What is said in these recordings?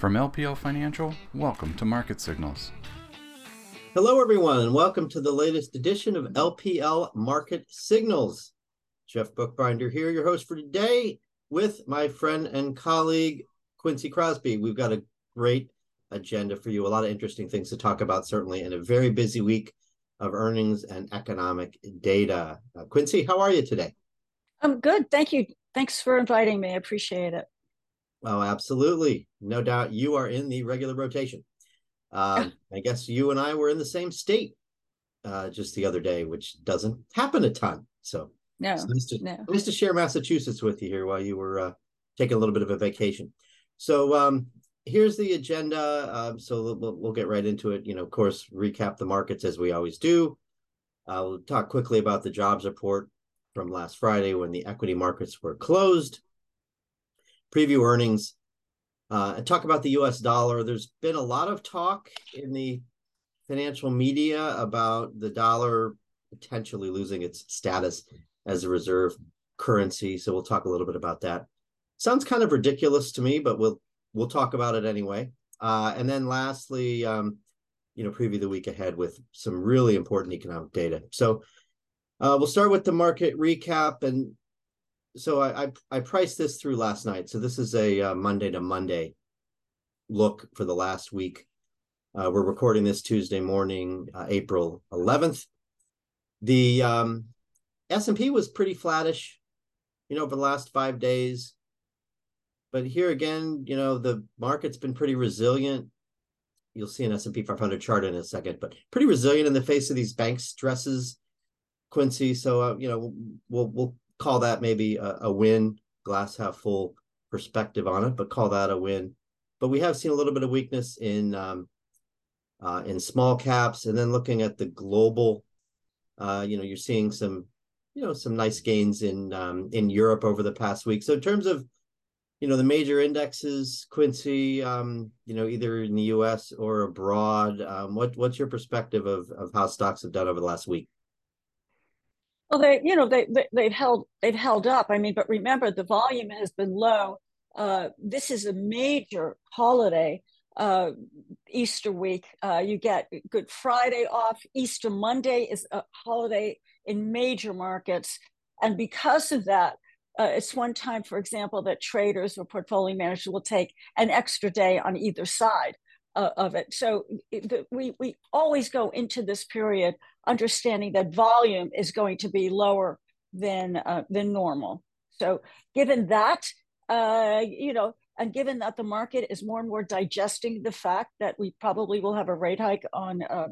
From LPL Financial, welcome to Market Signals. Hello, everyone, and welcome to the latest edition of LPL Market Signals. Jeff Buchbinder here, your host for today, with my friend and colleague Quincy Krosby. We've got a great agenda for you, a lot of interesting things to talk about, certainly, in a very busy week of earnings and economic data. Uh, Quincy, how are you today? I'm good. Thank you. Thanks for inviting me. I appreciate it. Oh, absolutely. No doubt you are in the regular rotation. Um, I guess you and I were in the same state uh, just the other day, which doesn't happen a ton. So no, nice to, no. nice to share Massachusetts with you here while you were uh, taking a little bit of a vacation. So um, here's the agenda. Um, so we'll, we'll, get right into it. You know, of course, recap the markets as we always do. Uh, we'll talk quickly about the jobs report from last Friday when the equity markets were closed. Preview earnings uh, and talk about the US dollar. There's been a lot of talk in the financial media about the dollar potentially losing its status as a reserve currency. So we'll talk a little bit about that. Sounds kind of ridiculous to me, but we'll we'll talk about it anyway. Uh, and then lastly, um, you know, preview the week ahead with some really important economic data. So uh, we'll start with the market recap, and so I, I, I priced this through last night. So this is a uh, Monday to Monday look for the last week. Uh, we're recording this Tuesday morning, uh, April 11th. The um, S&P was pretty flattish, you know, over the last five days. But here again, you know, the market's been pretty resilient. You'll see an S&P 500 chart in a second, but pretty resilient in the face of these bank stresses, Quincy. So, uh, you know, we'll we'll call that maybe a, a win, glass half full perspective on it, but call that a win. But we have seen a little bit of weakness in um, uh, in small caps, and then looking at the global, uh, you know, you're seeing some, you know, some nice gains in um, in Europe over the past week. So in terms of, you know, the major indexes, Quincy, um, you know, either in the U.S. or abroad, um, what what's your perspective of of how stocks have done over the last week? Well, they, you know, they, they have held they've held up. I mean, but remember, the volume has been low. Uh, this is a major holiday, uh, Easter week. Uh, you get Good Friday off. Easter Monday is a holiday in major markets, and because of that, uh, it's one time, for example, that traders or portfolio managers will take an extra day on either side uh, of it. So it, we we always go into this period understanding that volume is going to be lower than uh, than normal. So given that, uh, you know, and given that the market is more and more digesting the fact that we probably will have a rate hike on uh,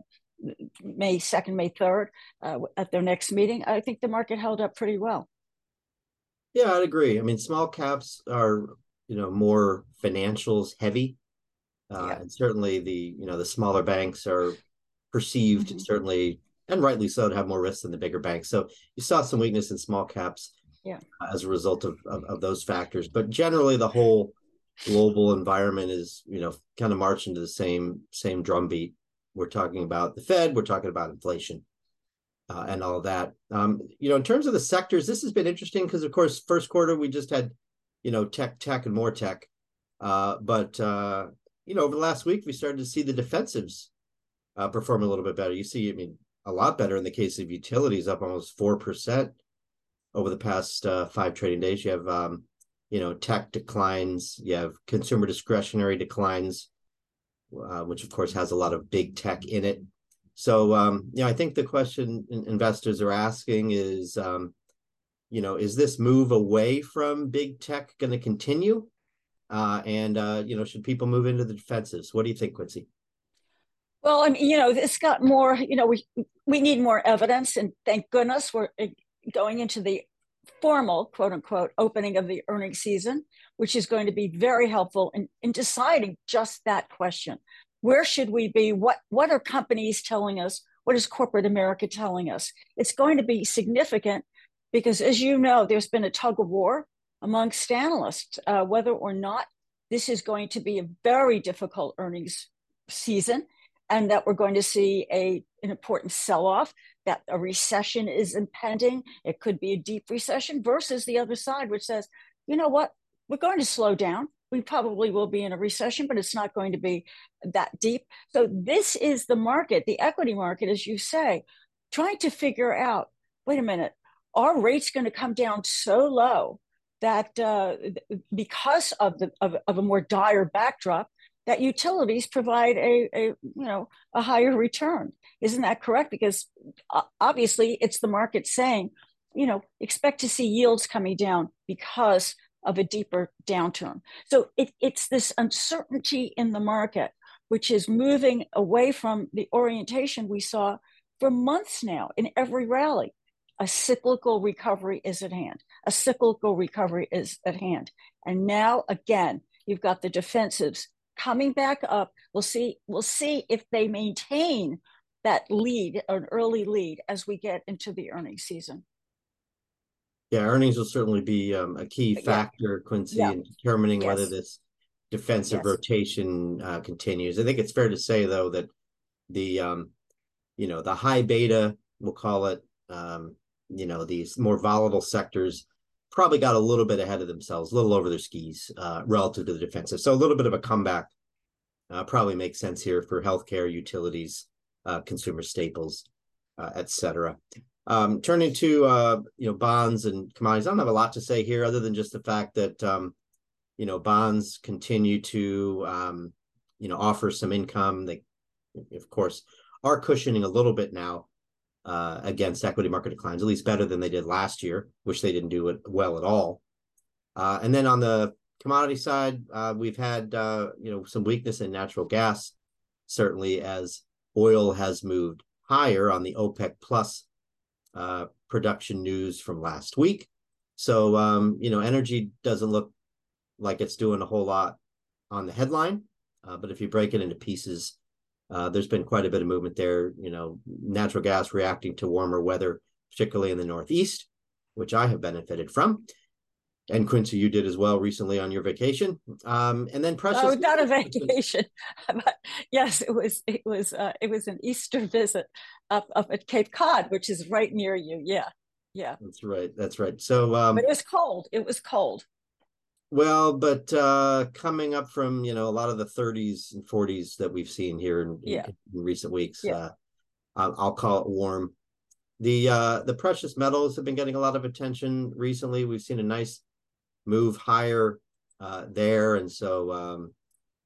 May 2nd, May 3rd uh, at their next meeting, I think the market held up pretty well. Yeah, I'd agree. I mean, small caps are, you know, more financials heavy. Uh, yeah. And certainly the, you know, the smaller banks are perceived mm-hmm. certainly and rightly so to have more risk than the bigger banks. So you saw some weakness in small caps yeah. as a result of, of, of those factors. But generally the whole global environment is, you know, kind of marching to the same same drumbeat. We're talking about the Fed, we're talking about inflation. Uh, and all that. Um, you know, in terms of the sectors, this has been interesting because, of course, first quarter we just had, you know, tech, tech, and more tech. Uh, but uh, you know, over the last week, we started to see the defensives uh, perform a little bit better. You see, I mean, a lot better in the case of utilities, up almost four percent over the past uh, five trading days. You have, um, you know, tech declines. You have consumer discretionary declines, uh, which of course has a lot of big tech in it. So, um, you know, I think the question investors are asking is, um, you know, is this move away from big tech going to continue? Uh, and uh, you know, should people move into the defensives? What do you think, Quincy? Well, I mean, you know, it's got more. You know, we we need more evidence, and thank goodness we're eh, going into the formal quote unquote opening of the earnings season, which is going to be very helpful in, in deciding just that question. Where should we be? What what are companies telling us? What is corporate America telling us? It's going to be significant because, as you know, there's been a tug of war amongst analysts uh, whether or not this is going to be a very difficult earnings season and that we're going to see a, an important sell off, that a recession is impending. It could be a deep recession versus the other side, which says, you know what, we're going to slow down. we probably will be in a recession, but it's not going to be that deep. So this is the market, the equity market, as you say, trying to figure out. Wait a minute, are rates going to come down so low that uh, because of the of, of a more dire backdrop, that utilities provide a, a you know a higher return? Isn't that correct? Because uh, obviously it's the market saying, you know, expect to see yields coming down because of a deeper downturn. So it, it's this uncertainty in the market, which is moving away from the orientation we saw for months now in every rally. A cyclical recovery is at hand. A cyclical recovery is at hand. And now again, you've got the defensives coming back up. We'll see, we'll see if they maintain that lead, an early lead, as we get into the earnings season. Yeah, earnings will certainly be um, a key factor, yeah. Quincy, yeah. in determining yes. whether this defensive yes. rotation uh, continues. I think it's fair to say, though, that the um, you know the high beta, we'll call it, um, you know, these more volatile sectors probably got a little bit ahead of themselves, a little over their skis uh, relative to the defensive. So a little bit of a comeback uh, probably makes sense here for healthcare, utilities, uh, consumer staples, uh. Um, turning to uh, you know bonds and commodities, I don't have a lot to say here other than just the fact that um, you know bonds continue to um, you know offer some income. They, of course, are cushioning a little bit now uh, against equity market declines, at least better than they did last year, which they didn't do it well at all. Uh, and then on the commodity side, uh, we've had uh, you know some weakness in natural gas, certainly as oil has moved higher on the OPEC plus uh, production news from last week. So, um, you know, energy doesn't look like it's doing a whole lot on the headline. Uh, but if you break it into pieces, uh, there's been quite a bit of movement there. You know, natural gas reacting to warmer weather, particularly in the Northeast, which I have benefited from and Quincy, you did as well recently on your vacation. Um, and then precious. Oh, not a vacation, but yes, it was. It was. Uh, it was an Easter visit up up at Cape Cod, which is right near you. Yeah, yeah. That's right. That's right. So, um, but it was cold. It was cold. Well, but uh, coming up from you know a lot of the 30s and 40s that we've seen here in, yeah. in, in recent weeks, yeah. uh, I'll, I'll call it warm. The uh, the precious metals have been getting a lot of attention recently. We've seen a nice move higher uh, there. And so um,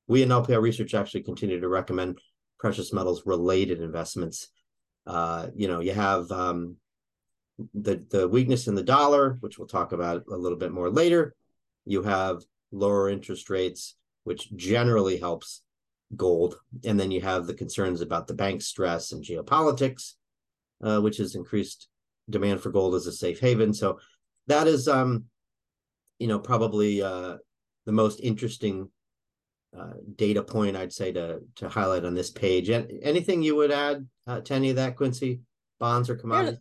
we in LPL Research actually continue to recommend precious metals related investments. Uh, you know, you have um, the the weakness in the dollar, which we'll talk about a little bit more later. You have lower interest rates, which generally helps gold, and then you have the concerns about the bank stress and geopolitics, uh, which has increased demand for gold as a safe haven. So that is um, you know, probably uh, the most interesting uh, data point I'd say to to highlight on this page. And Anything you would add uh, to any of that, Quincy? Bonds or commodities?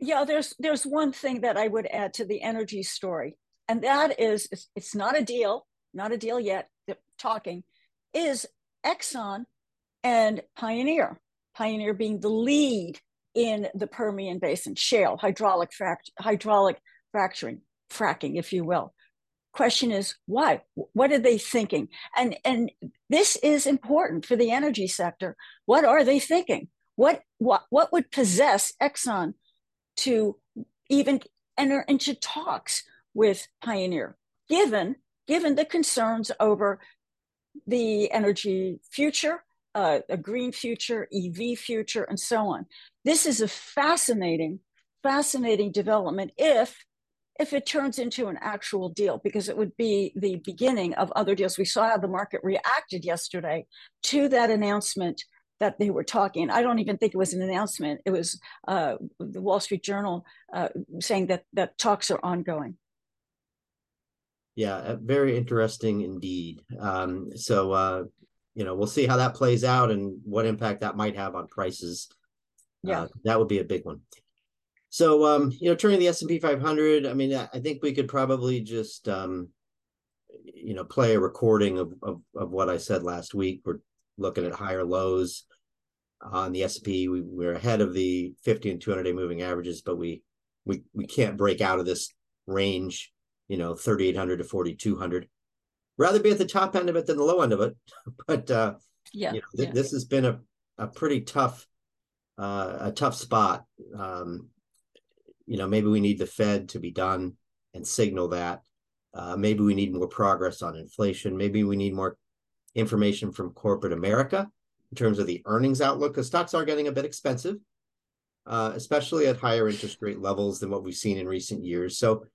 Yeah, there's there's one thing that I would add to the energy story, and that is it's, not a deal, not a deal yet. Talking is Exxon and Pioneer. Pioneer being the lead in the Permian Basin shale hydraulic fract- hydraulic fracturing fracking, if you will. Question is why? What are they thinking? And and this is important for the energy sector. What are they thinking? What what what would possess Exxon to even enter into talks with Pioneer, given given the concerns over the energy future, uh, a green future, EV future, and so on. This is a fascinating, fascinating development if if it turns into an actual deal, because it would be the beginning of other deals. We saw how the market reacted yesterday to that announcement that they were talking. I don't even think it was an announcement. It was uh, the Wall Street Journal uh, saying that that talks are ongoing. Yeah, uh, very interesting indeed. Um, so uh, you know, we'll see how that plays out and what impact that might have on prices. Yeah, uh, that would be a big one. So, um, you know, turning the S and P 500, I mean, I think we could probably just, um, you know, play a recording of, of, of what I said last week. We're looking at higher lows on the S&P. We, we're ahead of the 50 and 200 day moving averages, but we we we can't break out of this range, you know, 3,800 to 4,200. rather be at the top end of it than the low end of it. but uh, yeah, you know, th- yeah. this has been a a pretty tough uh, a tough spot. Um, you know, maybe we need the Fed to be done and signal that. Uh, maybe we need more progress on inflation. Maybe we need more information from corporate America in terms of the earnings outlook, because stocks are getting a bit expensive, uh, especially at higher interest rate levels than what we've seen in recent years. So,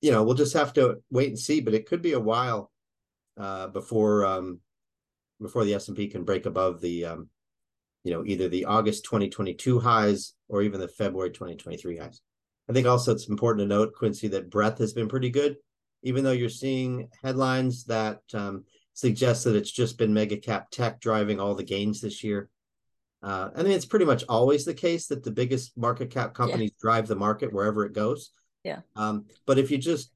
you know, we'll just have to wait and see. But it could be a while uh, before um, before the S and P can break above the um, you know, either the August 2022 highs or even the February 2023 highs. I think also it's important to note, Quincy, that breadth has been pretty good, even though you're seeing headlines that um, suggest that it's just been mega cap tech driving all the gains this year. Uh, I mean, it's pretty much always the case that the biggest market cap companies yeah. drive the market wherever it goes. Yeah. Um, but if you just,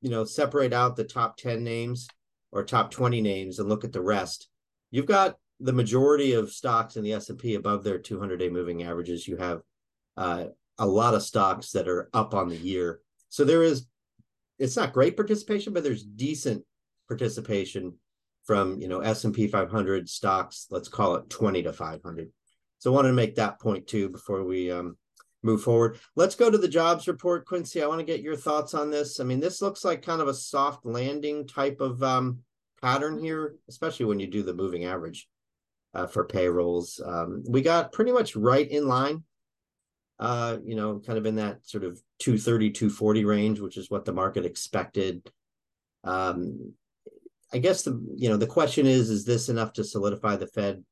you know, separate out the top 10 names or top 20 names and look at the rest, you've got the majority of stocks in the S&P above their 200-day moving averages. You have uh, a lot of stocks that are up on the year. So there is, it's not great participation, but there's decent participation from you know S&P 500 stocks. Let's call it 20 to 500. So I wanted to make that point too before we um, move forward. Let's go to the jobs report, Quincy. I want to get your thoughts on this. I mean, this looks like kind of a soft landing type of um, pattern here, especially when you do the moving average uh, for payrolls. Um, we got pretty much right in line, uh, you know, kind of in that sort of 230, 240 range, which is what the market expected. Um, I guess the you know the question is, is this enough to solidify the Fed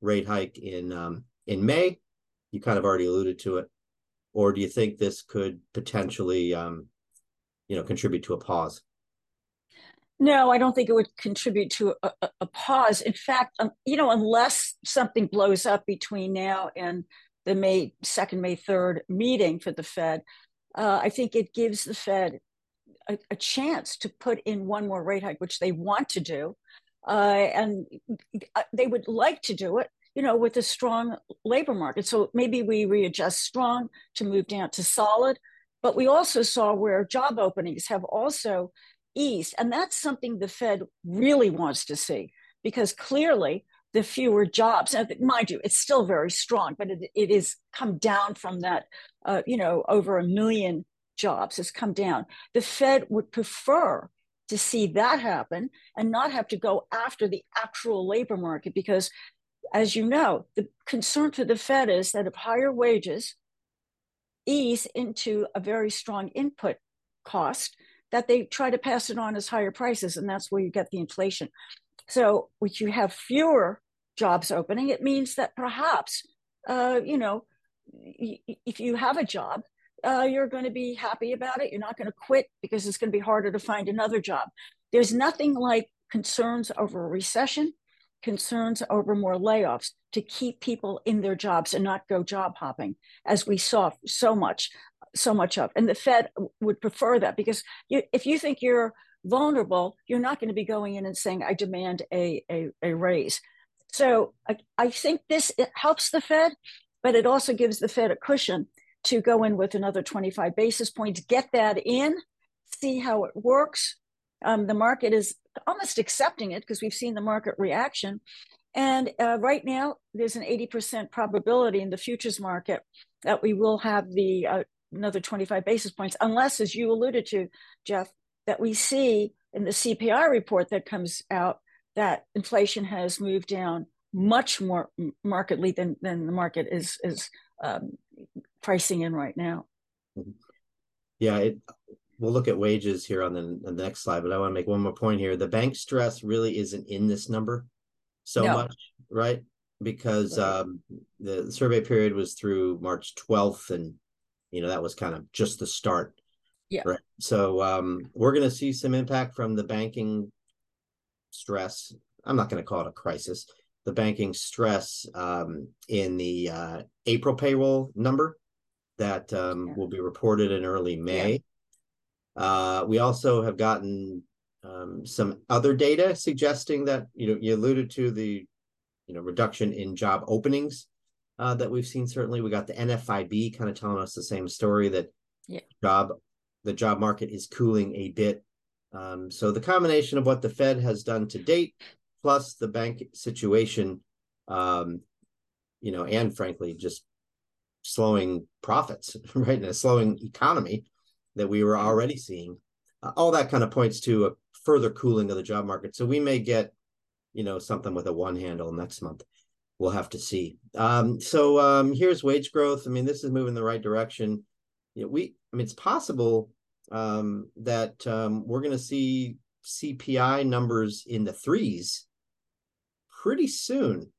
rate hike in um, in May? You kind of already alluded to it, or do you think this could potentially, um, you know, contribute to a pause? No, I don't think it would contribute to a, a, pause. In fact, um, you know, unless something blows up between now and the May 2nd, May 3rd meeting for the Fed, uh, I think it gives the Fed a, a, chance to put in one more rate hike, which they want to do. Uh, and uh, they would like to do it, you know, with a strong labor market. So maybe we readjust strong to move down to solid. But we also saw where job openings have also eased. And that's something the Fed really wants to see because clearly the fewer jobs, now, mind you, it's still very strong, but it, it is come down from that, uh, you know, over a million jobs has come down. The Fed would prefer to see that happen and not have to go after the actual labor market because as you know, the concern for the Fed is that if higher wages ease into a very strong input cost, that they try to pass it on as higher prices, and that's where you get the inflation. So, which you have fewer jobs opening, it means that perhaps, uh, you know, if you have a job, uh, you're going to be happy about it. You're not going to quit because it's going to be harder to find another job. There's nothing like concerns over a recession, concerns over more layoffs to keep people in their jobs and not go job hopping, as we saw so much so much of. And the Fed would prefer that because you, if you think you're vulnerable, you're not going to be going in and saying, I demand a, a, a raise. So I, I think this helps the Fed, but it also gives the Fed a cushion to go in with another 25 basis points, get that in, see how it works. Um, the market is almost accepting it because we've seen the market reaction. And uh, right now, there's an 80% probability in the futures market that we will have the uh, another 25 basis points, unless, as you alluded to, Jeff, that we see in the CPI report that comes out that inflation has moved down much more markedly than, than the market is is um, pricing in right now. Mm-hmm. Yeah, it, we'll look at wages here on the, on the, next slide, but I want to make one more point here. The bank stress really isn't in this number so no. much, right? Because. Um, the survey period was through March 12th, and you know that was kind of just the start yeah right so um we're going to see some impact from the banking stress i'm not going to call it a crisis the banking stress um in the uh april payroll number that um yeah. will be reported in early may yeah. Uh we also have gotten um, some other data suggesting that you know you alluded to the you know reduction in job openings uh, that we've seen. Certainly, we got the NFIB kind of telling us the same story that yeah. job the job market is cooling a bit. Um, so the combination of what the Fed has done to date, plus the bank situation, um, you know, and frankly, just slowing profits, right, in a slowing economy that we were already seeing, uh, all that kind of points to a further cooling of the job market. So we may get, you know, something with a one handle next month. We'll have to see. Um, so um, here's wage growth. I mean, this is moving in the right direction. You know, we, I mean, it's possible um, that um, we're going to see CPI numbers in the threes pretty soon.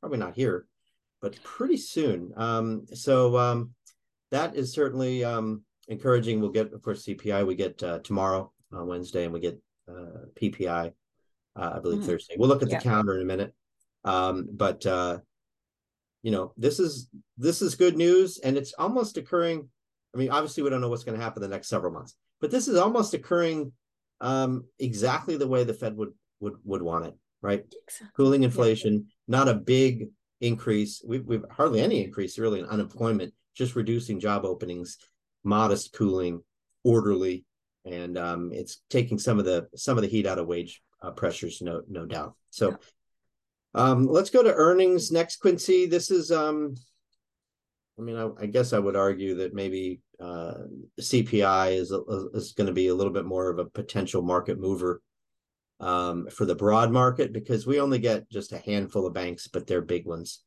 Probably not here, but pretty soon. Um, so um, that is certainly um, encouraging. We'll get, of course, CPI. We get uh, tomorrow on Wednesday, and we get uh, PPI, uh, I believe mm-hmm. Thursday. We'll look at yeah. the calendar in a minute. Um, but uh, you know, this is this is good news, and it's almost occurring I mean, obviously, we don't know what's going to happen the next several months, but this is almost occurring um, exactly the way the Fed would would would want it, right? Exactly. Cooling inflation, yeah. not a big increase. We've we've hardly any increase really in unemployment, just reducing job openings, modest cooling, orderly, and um, it's taking some of the some of the heat out of wage uh, pressures, no no doubt. So. Yeah. Um, let's go to earnings next, Quincy. This is um, I mean, I, I, guess I would argue that maybe uh, CPI is is going to be a little bit more of a potential market mover um, for the broad market because we only get just a handful of banks, but they're big ones.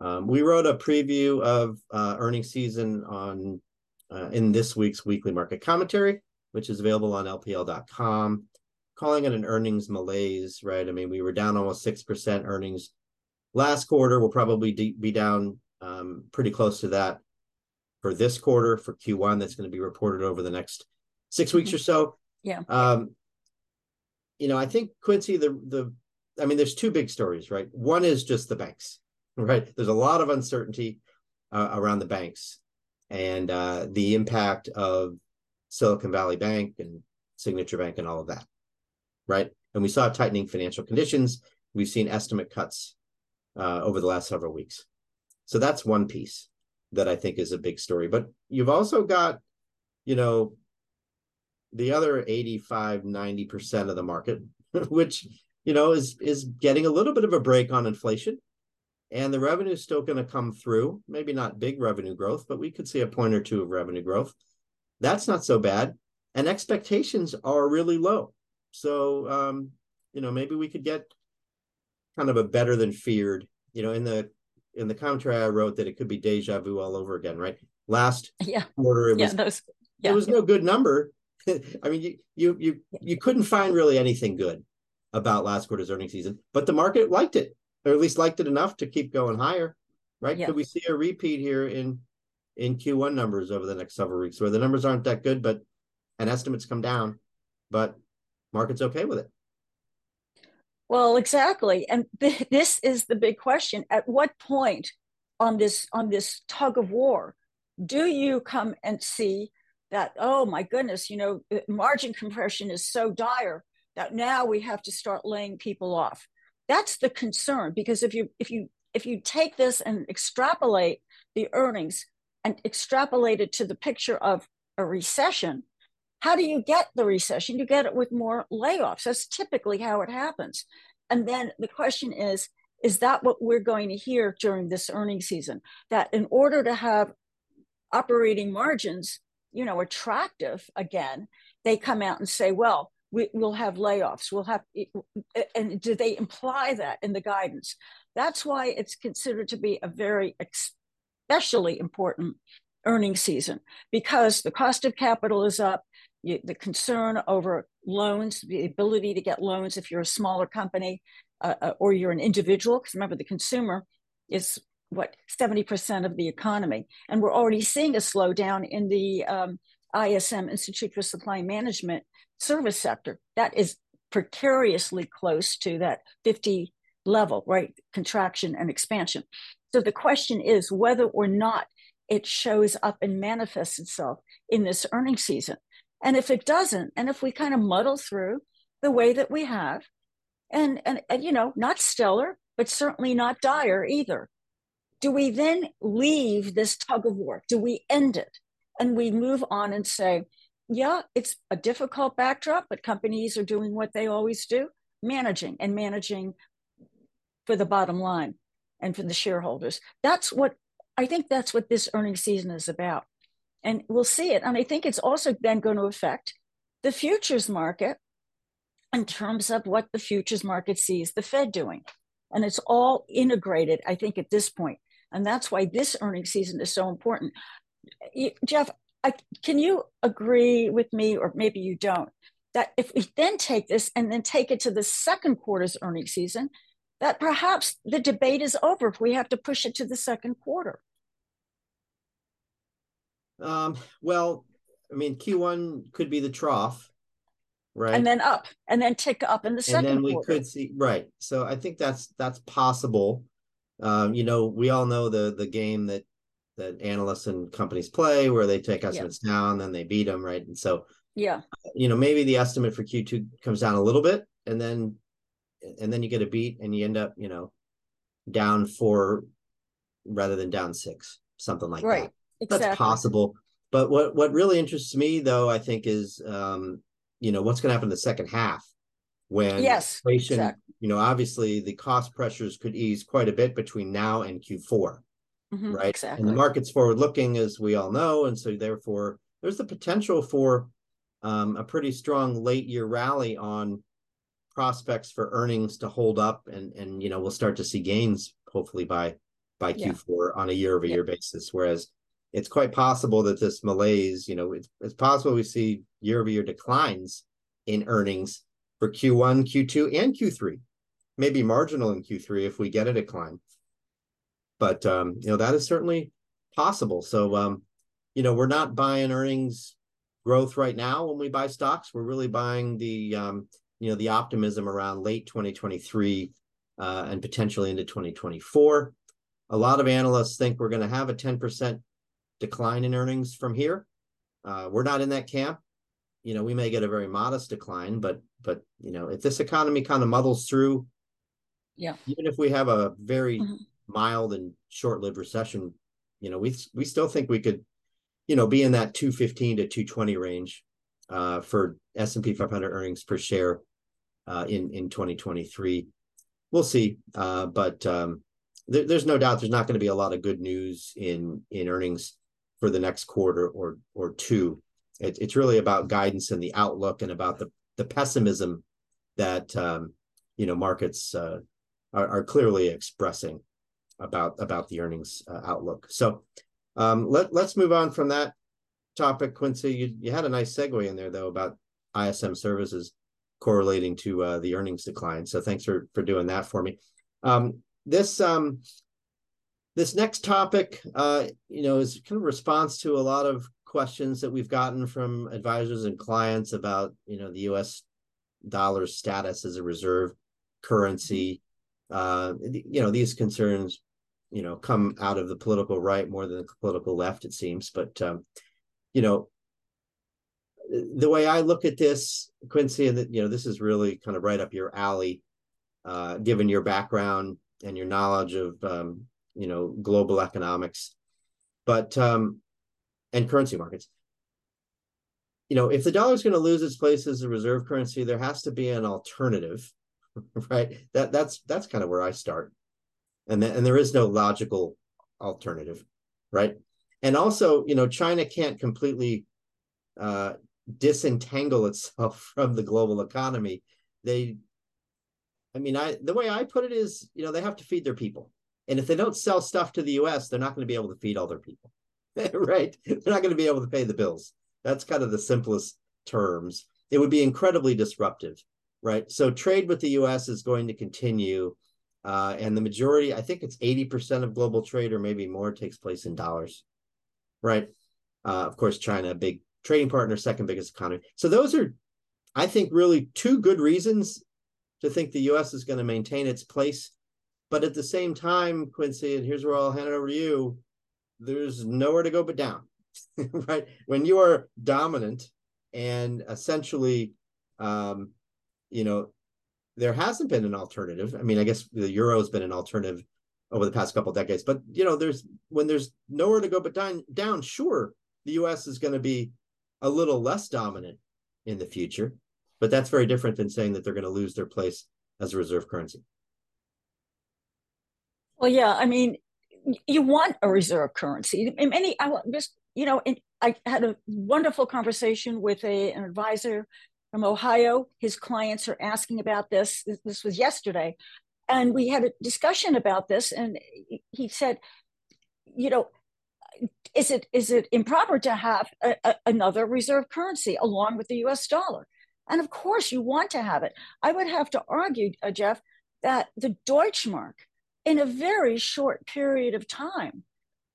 Um, we wrote a preview of uh, earnings season on uh, in this week's weekly market commentary, which is available on LPL.com. Calling it an earnings malaise, right? I mean, we were down almost six percent earnings last quarter. We'll probably be down um, pretty close to that for this quarter for Q1 that's going to be reported over the next six weeks or so. Yeah. Um, you know, I think Quincy, the the I mean, there's two big stories, right? One is just the banks, right? There's a lot of uncertainty uh, around the banks and uh, the impact of Silicon Valley Bank and Signature Bank and all of that, right? And we saw tightening financial conditions. We've seen estimate cuts uh, over the last several weeks. So that's one piece that I think is a big story. But you've also got, you know, the other 85, 90% of the market, which, you know, is is getting a little bit of a break on inflation. And the revenue is still going to come through. Maybe not big revenue growth, but we could see a point or two of revenue growth. That's not so bad. And expectations are really low. So um, you know, maybe we could get kind of a better than feared, you know, in the in the commentary I wrote that it could be deja vu all over again, right? Last yeah. quarter, it was, yeah, those, yeah, was yeah. no good number. I mean, you you you you couldn't find really anything good about last quarter's earnings season, but the market liked it, or at least liked it enough to keep going higher, right? Yeah. Could we see a repeat here in in Q1 numbers over the next several weeks, where the numbers aren't that good, but and estimates come down, but market's okay with it? Well, exactly, and th- this is the big question: At what point on this on this tug of war do you come and see that? Oh my goodness, you know, margin compression is so dire that now we have to start laying people off. That's the concern because if you if you if you take this and extrapolate the earnings and extrapolate it to the picture of a recession, how do you get the recession? You get it with more layoffs. That's typically how it happens. And then the question is, is that what we're going to hear during this earnings season? That in order to have operating margins, you know, attractive again, they come out and say, well, we, will have layoffs. We'll have, and do they imply that in the guidance? That's why it's considered to be a very especially important earnings season because the cost of capital is up you, the concern over loans, the ability to get loans if you're a smaller company uh, uh or you're an individual, because remember the consumer is what 70% of the economy, and we're already seeing a slowdown in the um, ISM Institute for Supply Management service sector. That is precariously close to that 50 level, right? Contraction and expansion. So the question is whether or not it shows up and manifests itself in this earnings season. And if it doesn't, and if we kind of muddle through the way that we have, and, and, and you know, not stellar, but certainly not dire either, do we then leave this tug of war? Do we end it? And we move on and say, yeah, it's a difficult backdrop, but companies are doing what they always do, managing and managing for the bottom line and for the shareholders. That's what I think that's what this earnings season is about. And we'll see it. And I think it's also then going to affect the futures market in terms of what the futures market sees the Fed doing. And it's all integrated, I think, at this point. And that's why this earnings season is so important. Jeff, I, can you agree with me, or maybe you don't, that if we then take this and then take it to the second quarter's earnings season, that perhaps the debate is over if we have to push it to the second quarter? Um, well, I mean, Q1 could be the trough, right? And then up, and then tick up in the second. And then we quarter. could see right. So I think that's that's possible. Um, you know, we all know the the game that that analysts and companies play, where they take estimates yeah. down, then they beat them, right? And so, yeah, you know, maybe the estimate for Q2 comes down a little bit, and then and then you get a beat, and you end up, you know, down four rather than down six, something like right. that. Exactly. That's possible. But what what really interests me though, I think, is um, you know, what's gonna happen in the second half when yes, inflation, exactly. you know, obviously the cost pressures could ease quite a bit between now and Q4. Mm-hmm, right? Exactly. And the market's forward looking, as we all know. And so therefore there's the potential for um, a pretty strong late year rally on prospects for earnings to hold up and and you know we'll start to see gains hopefully by by Q4 yeah. on a year over year basis. Whereas it's quite possible that this malaise, you know, it's, it's possible we see year over year declines in earnings for Q1, Q2, and Q3, maybe marginal in Q3 if we get a decline. But um, you know, that is certainly possible. So um, you know, we're not buying earnings growth right now when we buy stocks. We're really buying the um, you know, the optimism around late 2023 uh, and potentially into 2024. A lot of analysts think we're going to have a 10% decline in earnings from here. Uh, we're not in that camp. You know, we may get a very modest decline, but but you know, if this economy kind of muddles through, yeah, even if we have a very mm-hmm. Mild and short-lived recession, you know, we we still think we could, you know, be in that 215 to 220 range uh, for S&P 500 earnings per share uh, in in 2023. We'll see, uh, but um, there, there's no doubt there's not going to be a lot of good news in in earnings for the next quarter or or two. It, it's really about guidance and the outlook and about the the pessimism that um, you know markets uh, are, are, clearly expressing about about the earnings uh, outlook. So um, let let's move on from that topic, Quincy. You you had a nice segue in there though about ISM services correlating to uh, the earnings decline. So thanks for for doing that for me. Um, this um, this next topic, uh, you know, is kind of response to a lot of questions that we've gotten from advisors and clients about, you know, the U.S. dollar's status as a reserve currency. Uh, you know, these concerns, you know, come out of the political right more than the political left, it seems. But um, you know, the way I look at this, Quincy, and that you know, this is really kind of right up your alley, uh, given your background and your knowledge of um, you know global economics. But um and currency markets. You know if the dollar is going to lose its place as a reserve currency there has to be an alternative right? That that's that's kind of where i start and th- and there is no logical alternative right and also you know china can't completely uh disentangle itself from the global economy they i mean i the way i put it is you know they have to feed their people and if they don't sell stuff to the US, they're not going to be able to feed all their people. right? They're not going to be able to pay the bills. That's kind of the simplest terms. It would be incredibly disruptive, right? So trade with the US is going to continue. Uh, and the majority, I think it's 80% of global trade or maybe more takes place in dollars, right? Uh, of course, China, a big trading partner, second biggest economy. So those are, I think, really two good reasons to think the US is going to maintain its place but at the same time, Quincy, and here's where I'll hand it over to you, there's nowhere to go but down, right? When you are dominant and essentially, um, you know, there hasn't been an alternative. I mean, I guess the euro has been an alternative over the past couple decades, but you know, there's when there's nowhere to go but down, down. Sure, the U.S. is going to be a little less dominant in the future, but that's very different than saying that they're going to lose their place as a reserve currency. Well, yeah, I mean, you want a reserve currency. In many, I just, you know, I had a wonderful conversation with a, an advisor from Ohio. His clients are asking about this. This was yesterday. And we had a discussion about this. And he said, you know, is it is it improper to have a, a, another reserve currency along with the US dollar? And of course, you want to have it. I would have to argue, uh, Jeff, that the Deutschmark, in a very short period of time,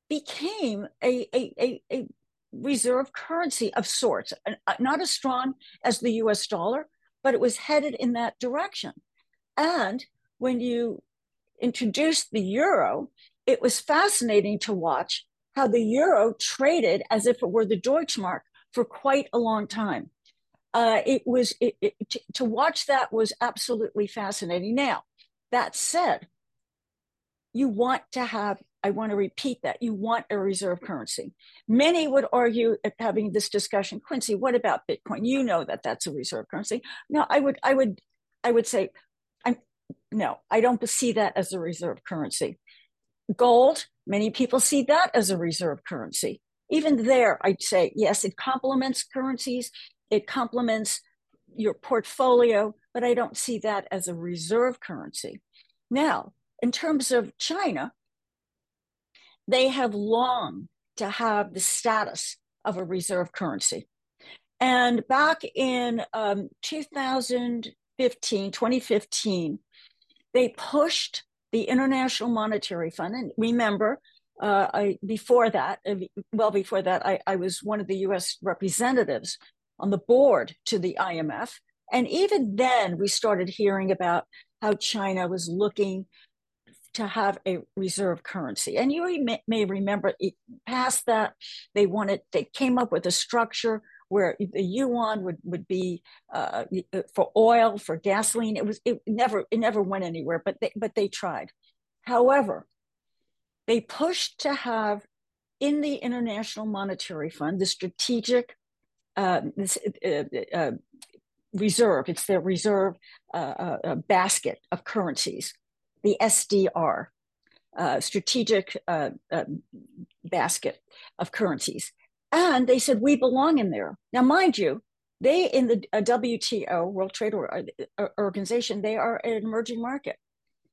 became a, a, a, a reserve currency of sorts, uh, not as strong as the US dollar, but it was headed in that direction. And when you introduced the euro, it was fascinating to watch how the euro traded as if it were the Deutschmark for quite a long time. Uh, it was it, it, to, to watch that was absolutely fascinating. Now, that said, you want to have I want to repeat that. You want a reserve currency. Many would argue at having this discussion, Quincy, what about Bitcoin? You know that that's a reserve currency. No, I would, I would, I would say, I'm no, I don't see that as a reserve currency. Gold, many people see that as a reserve currency. Even there, I'd say, yes, it complements currencies, it complements your portfolio, but I don't see that as a reserve currency. Now, in terms of China, they have longed to have the status of a reserve currency. And back in um, 2015, 2015, they pushed the International Monetary Fund. And remember, uh, I, before that, uh, well before that, I, I was one of the US representatives on the board to the IMF. And even then, we started hearing about how China was looking to have a reserve currency. And you may, remember past that, they wanted, they came up with a structure where the yuan would, would be uh, uh, for oil, for gasoline. It was, it never, it never went anywhere, but they, but they tried. However, they pushed to have in the International Monetary Fund, the strategic uh, this, uh, uh, reserve, it's their reserve uh, basket of currencies the SDR, uh, strategic uh, uh, basket of currencies. And they said, we belong in there. Now, mind you, they in the uh, WTO, World Trade uh, Organization, they are an emerging market.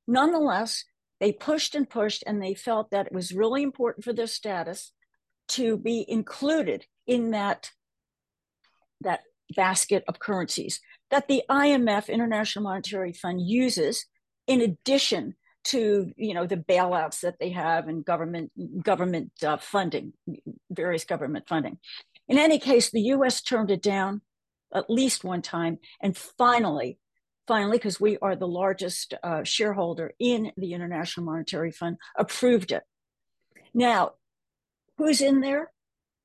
Nonetheless, they pushed and pushed, and they felt that it was really important for their status to be included in that, that basket of currencies that the IMF, International Monetary Fund, uses in addition to you know the bailouts that they have and government government uh, funding, various government funding. In any case, the U.S. turned it down at least one time, and finally, finally, because we are the largest uh, shareholder in the International Monetary Fund, approved it. Now, who's in there?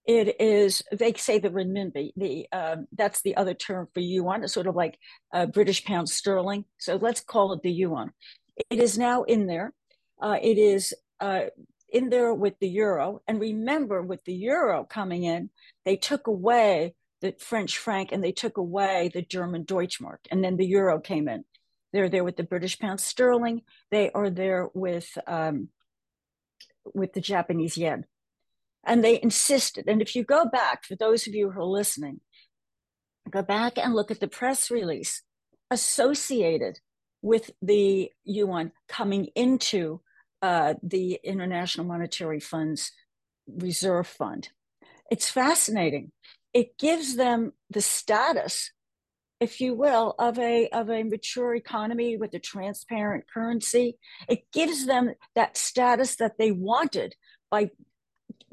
It is they say the renminbi. The um, that's the other term for yuan. It's sort of like uh, British pound sterling. So let's call it the yuan. It is now in there. Uh, it is uh, in there with the euro. And remember, with the euro coming in, they took away the French franc and they took away the German Deutschmark, and then the euro came in. They're there with the British pound sterling. They are there with um, with the Japanese yen. And they insisted. And if you go back, for those of you who are listening, go back and look at the press release associated with the yuan coming into uh, the International Monetary Fund's reserve fund. It's fascinating. It gives them the status, if you will, of a, of a mature economy with a transparent currency. It gives them that status that they wanted by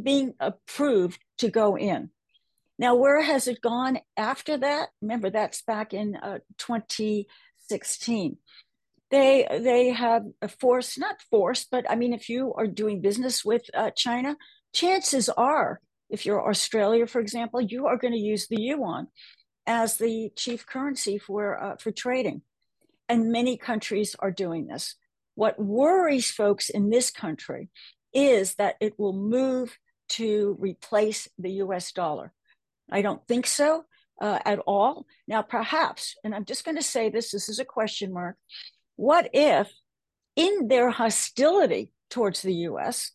being approved to go in. Now, where has it gone after that? Remember, that's back in uh, 2016. They they have a force, not force, but I mean, if you are doing business with uh, China, chances are, if you're Australia, for example, you are going to use the yuan as the chief currency for uh, for trading, and many countries are doing this. What worries folks in this country is that it will move to replace the US dollar. I don't think so uh, at all. Now, perhaps, and I'm just going to say this, this is a question mark. What if, in their hostility towards the US,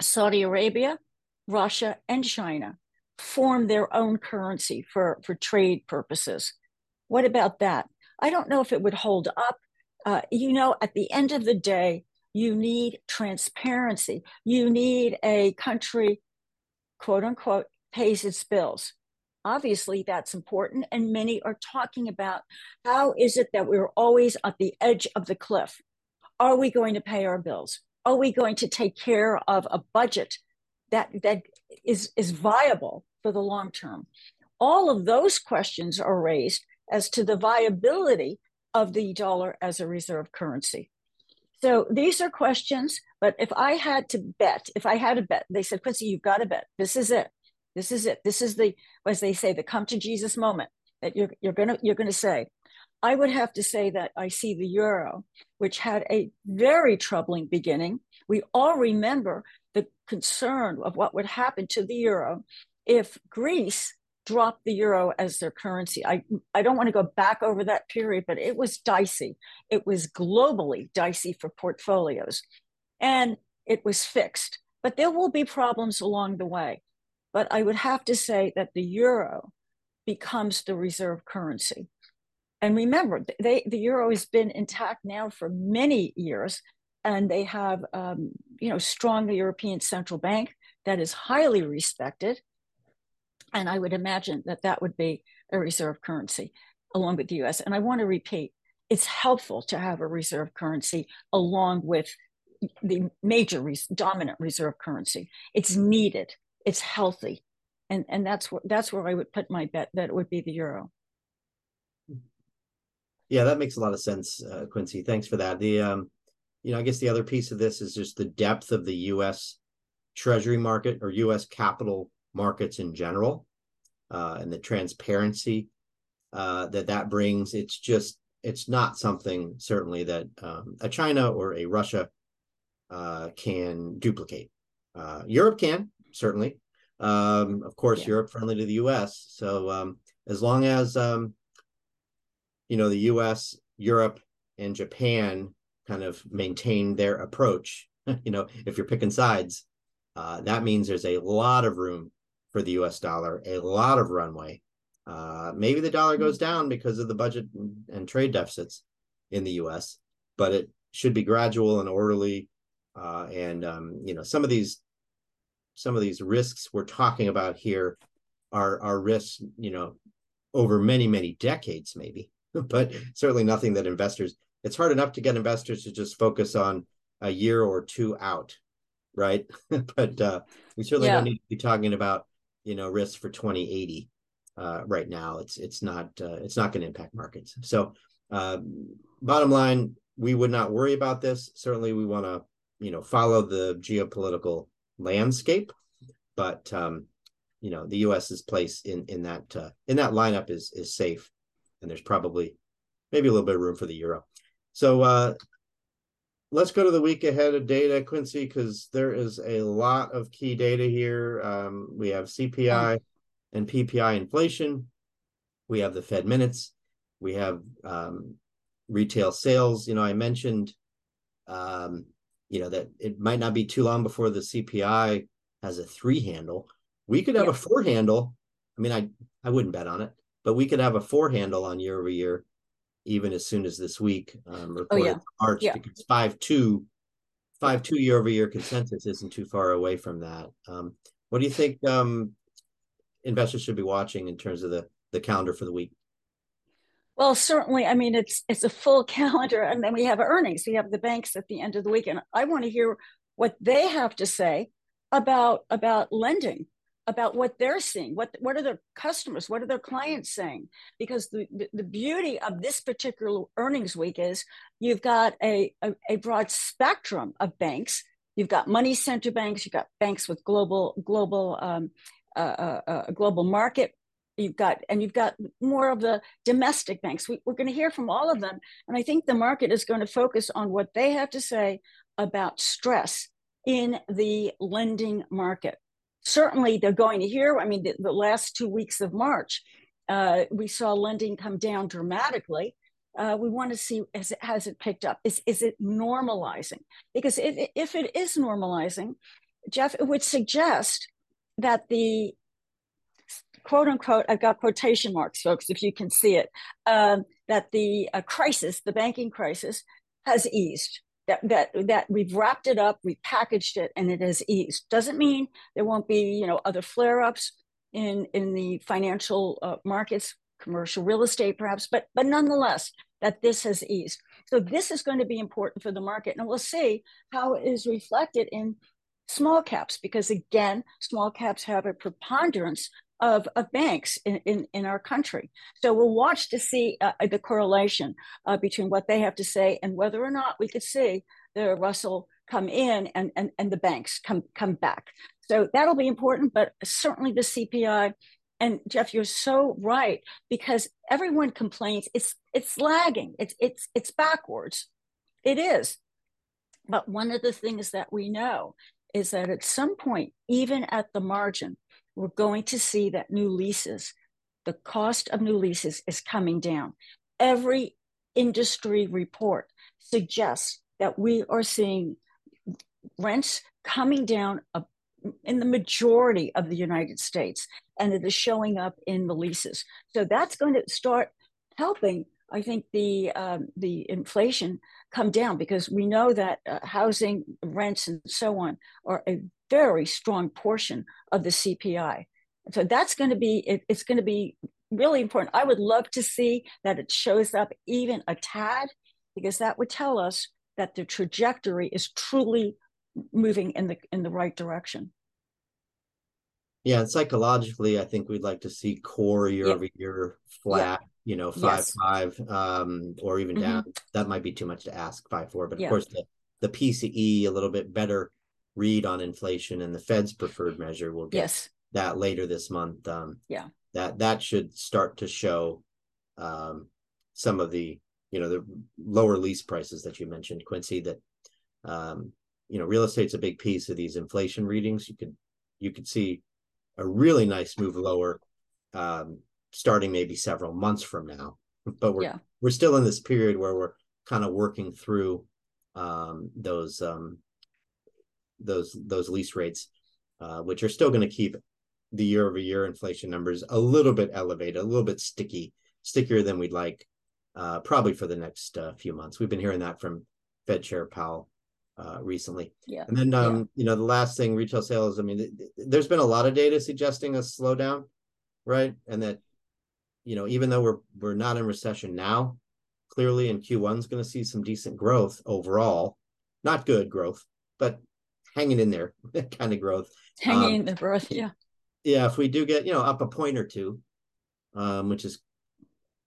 Saudi Arabia, Russia, and China form their own currency for, for trade purposes? What about that? I don't know if it would hold up. Uh, you know, at the end of the day, you need transparency. You need a country, quote unquote, pays its bills. Obviously, that's important. And many are talking about how is it that we're always at the edge of the cliff? Are we going to pay our bills? Are we going to take care of a budget that, that is, is viable for the long term? All of those questions are raised as to the viability of the dollar as a reserve currency. So these are questions, but if I had to bet, if I had to bet, they said, Quincy, you've got to bet. This is it. This is it. This is the, as they say, the come to Jesus moment that you're you're gonna you're gonna say. I would have to say that I see the euro, which had a very troubling beginning. We all remember the concern of what would happen to the euro if Greece dropped the euro as their currency. I, I don't want to go back over that period, but it was dicey. It was globally dicey for portfolios. And it was fixed. But there will be problems along the way. But I would have to say that the euro becomes the reserve currency. And remember, they, the euro has been intact now for many years, and they have, um, you know, strong European Central Bank that is highly respected and I would imagine that that would be a reserve currency along with the US. And I want to repeat it's helpful to have a reserve currency along with the major res- dominant reserve currency. It's needed, it's healthy. And, and that's where that's where I would put my bet that it would be the euro. Yeah, that makes a lot of sense, uh, Quincy. Thanks for that. The um, you know, I guess the other piece of this is just the depth of the U.S. Treasury market or U.S. capital markets in general uh, and the transparency uh, that that brings. It's just it's not something certainly that um, a China or a Russia uh, can duplicate. Uh, Europe can certainly, um, of course, yeah. Europe friendly to the U.S. So um, as long as um, you know the U.S., Europe, and Japan kind of maintain their approach, you know, if you're picking sides, uh, that means there's a lot of room for the US dollar, a lot of runway. Uh, maybe the dollar goes down because of the budget and trade deficits in the US, but it should be gradual and orderly. Uh, and um, you know, some of these some of these risks we're talking about here are are risks, you know, over many, many decades, maybe, but certainly nothing that investors it's hard enough to get investors to just focus on a year or two out, right? but uh, we certainly yeah. don't need to be talking about you know risks for 2080 uh, right now. It's it's not uh, it's not going to impact markets. So uh, bottom line, we would not worry about this. Certainly, we want to you know follow the geopolitical landscape, but um, you know the U.S.'s place in in that uh, in that lineup is is safe, and there's probably maybe a little bit of room for the euro. So uh, let's go to the week ahead of data, Quincy, because there is a lot of key data here. Um, we have CPI and PPI inflation. We have the Fed minutes. We have um, retail sales. You know, I mentioned, um, you know, that it might not be too long before the CPI has a three handle. We could have yeah. a four handle. I mean, I I wouldn't bet on it, but we could have a four handle on year over year even as soon as this week, um, reported oh, yeah. March, yeah. because five two, five two year over year consensus isn't too far away from that. Um, what do you think um, investors should be watching in terms of the the calendar for the week? Well, certainly. I mean, it's it's a full calendar, and then we have earnings. We have the banks at the end of the week, and I want to hear what they have to say about about lending about what they're seeing what what are their customers what are their clients saying? Because the, the, the beauty of this particular earnings week is you've got a, a, a, broad spectrum of banks. You've got money center banks you've got banks with global global um, uh, uh, uh, global market. You've got and you've got more of the domestic banks. We, we're going to hear from all of them and i think the market is going to focus on what they have to say about stress in the lending market certainly they're going to hear. I mean, the, the last two weeks of March, uh, we saw lending come down dramatically. Uh, we want to see has it, has it picked up? Is, is it normalizing? Because it, if it is normalizing, Jeff, it would suggest that the quote unquote, I've got quotation marks, folks, if you can see it, um, that the uh, crisis, the banking crisis, has eased. That, that that we've wrapped it up, we've packaged it, and it has eased. Doesn't mean there won't be, you know, other flare-ups in in the financial uh, markets, commercial real estate, perhaps, but but nonetheless, that this has eased. So this is going to be important for the market, and we'll see how it is reflected in small caps because again small caps have a preponderance of, of banks in, in, in our country. So we'll watch to see uh, the correlation uh, between what they have to say and whether or not we could see the Russell come in and, and, and the banks come, come back. So that'll be important, but certainly the CPI. And Jeff, you're so right because everyone complains it's it's lagging, it's it's it's backwards. It is. But one of the things that we know is that at some point, even at the margin, we're going to see that new leases, the cost of new leases is coming down. Every industry report suggests that we are seeing rents coming down in the majority of the United States, and it is showing up in the leases. So that's going to start helping, I think, the um, the inflation come down because we know that uh, housing, rents, and so on are a very strong portion of the CPI. So that's going to be it, it's going to be really important. I would love to see that it shows up even a tad because that would tell us that the trajectory is truly moving in the in the right direction. Yeah, and psychologically, I think we'd like to see core year yep. over year flat, yep. You know, five yes. five, um, or even mm-hmm. down. That might be too much to ask five four, but of course the the PCE a little bit better read on inflation and the Fed's preferred measure will get yes. that later this month. Um, yeah, that that should start to show um, some of the you know the lower lease prices that you mentioned, Quincy. That um, you know real estate's a big piece of these inflation readings. You could you could see a really nice move lower um, starting maybe several months from now. But we're yeah. we're still in this period where we're kind of working through um, those um, those those lease rates, uh, which are still going to keep the year over year inflation numbers a little bit elevated, a little bit sticky, stickier than we'd like, uh, probably for the next uh, few months. We've been hearing that from Fed Chair Powell uh, recently. Yeah. And then, um, yeah. you know, the last thing, retail sales. I mean, th- th- there's been a lot of data suggesting a slowdown, right? And that, you know, even though we're we're not in recession now, clearly in Q1 is going to see some decent growth overall. Not good growth, but hanging in there kind of growth. Hanging um, in the growth, yeah. Yeah, if we do get, you know, up a point or two, um, which is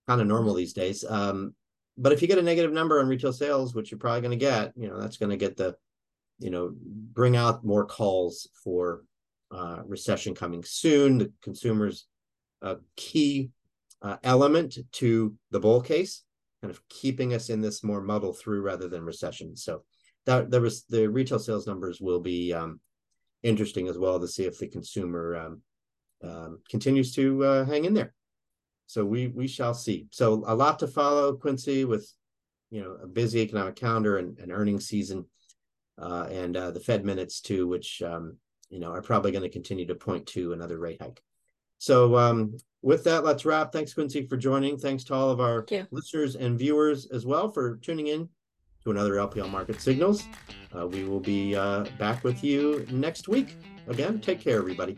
kind of normal these days. Um, but if you get a negative number on retail sales, which you're probably going to get, you know, that's going to get the, you know, bring out more calls for uh, recession coming soon. The consumers' a key uh, element to the bull case, kind of keeping us in this more muddle through rather than recession. So that there was the retail sales numbers will be um, interesting as well to see if the consumer um, um, continues to uh, hang in there. So we we shall see. So a lot to follow, Quincy, with you know a busy economic calendar and, and earnings season, uh, and uh, the Fed minutes too, which um, you know are probably going to continue to point to another rate hike. So um, with that, let's wrap. Thanks, Quincy, for joining. Thanks to all of our listeners and viewers as well for tuning in to another LPL Market Signals. Uh, we will be uh, back with you next week. Again, take care, everybody.